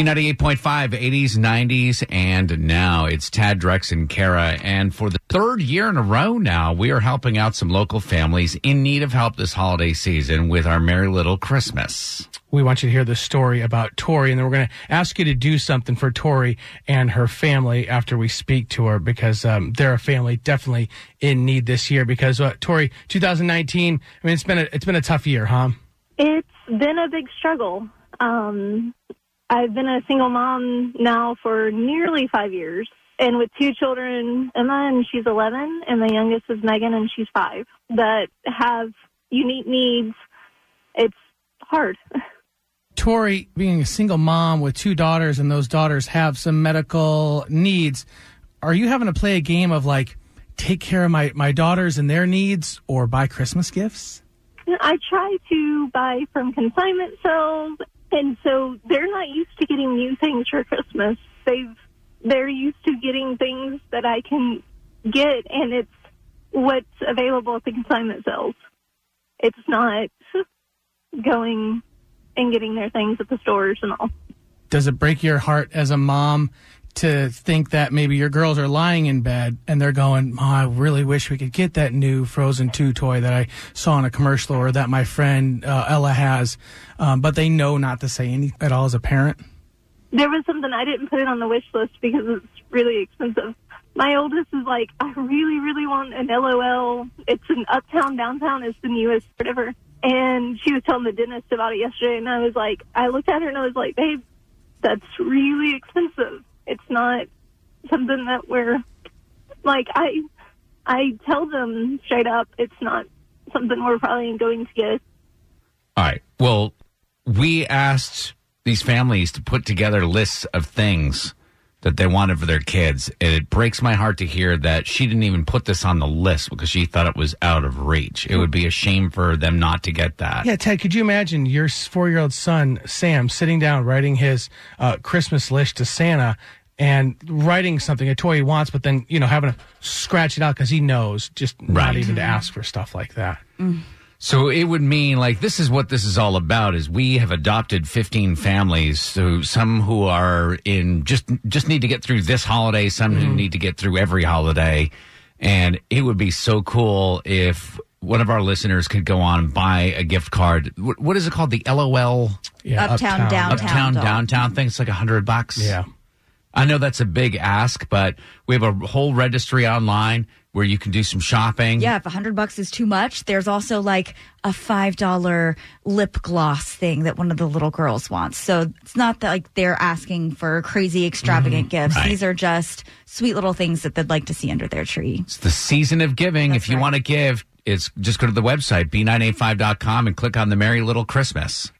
B98.5, 80s, 90s, and now it's Tad, Drex, and Kara. And for the third year in a row now, we are helping out some local families in need of help this holiday season with our Merry Little Christmas. We want you to hear the story about Tori, and then we're going to ask you to do something for Tori and her family after we speak to her because um, they're a family definitely in need this year. Because uh, Tori, 2019, I mean, it's been a, it's been a tough year, huh? It's been a big struggle. Um, I've been a single mom now for nearly five years, and with two children, Emma and she's 11, and the youngest is Megan and she's five, that have unique needs. It's hard. Tori, being a single mom with two daughters, and those daughters have some medical needs, are you having to play a game of like take care of my, my daughters and their needs or buy Christmas gifts? I try to buy from consignment sales, and so they're not used to getting new things for Christmas. They've they're used to getting things that I can get, and it's what's available at the consignment sales. It's not going and getting their things at the stores and all. Does it break your heart as a mom to think that maybe your girls are lying in bed and they're going, oh, I really wish we could get that new Frozen 2 toy that I saw in a commercial or that my friend uh, Ella has, um, but they know not to say anything at all as a parent? There was something I didn't put it on the wish list because it's really expensive. My oldest is like, I really, really want an LOL. It's an Uptown Downtown. It's the newest, whatever. And she was telling the dentist about it yesterday, and I was like, I looked at her and I was like, babe, that's really expensive. It's not something that we're like. I I tell them straight up, it's not something we're probably going to get. All right. Well, we asked these families to put together lists of things that they wanted for their kids. And it breaks my heart to hear that she didn't even put this on the list because she thought it was out of reach. It would be a shame for them not to get that. Yeah, Ted, could you imagine your four year old son, Sam, sitting down writing his uh, Christmas list to Santa and writing something, a toy he wants, but then, you know, having to scratch it out because he knows just Right. not even to mm-hmm. ask for stuff like that. Mm. So it would mean like this is what this is all about is we have adopted 15 families so some who are in just just need to get through this holiday some who need to get through every holiday and it would be so cool if one of our listeners could go on and buy a gift card what, what is it called the LOL Yeah, Uptown, downtown. uptown doll. downtown thing it's like a hundred bucks Yeah. I know that's a big ask but we have a whole registry online where you can do some shopping Yeah, if a hundred bucks is too much, there's also like a five dollar lip gloss thing that one of the little girls wants. So it's not that like they're asking for crazy extravagant mm-hmm. gifts. right. These are just sweet little things that they'd like to see under their tree. It's the season of giving. That's if you right. want to give, it's just go to the website, b985.com and click on the Merry Little Christmas.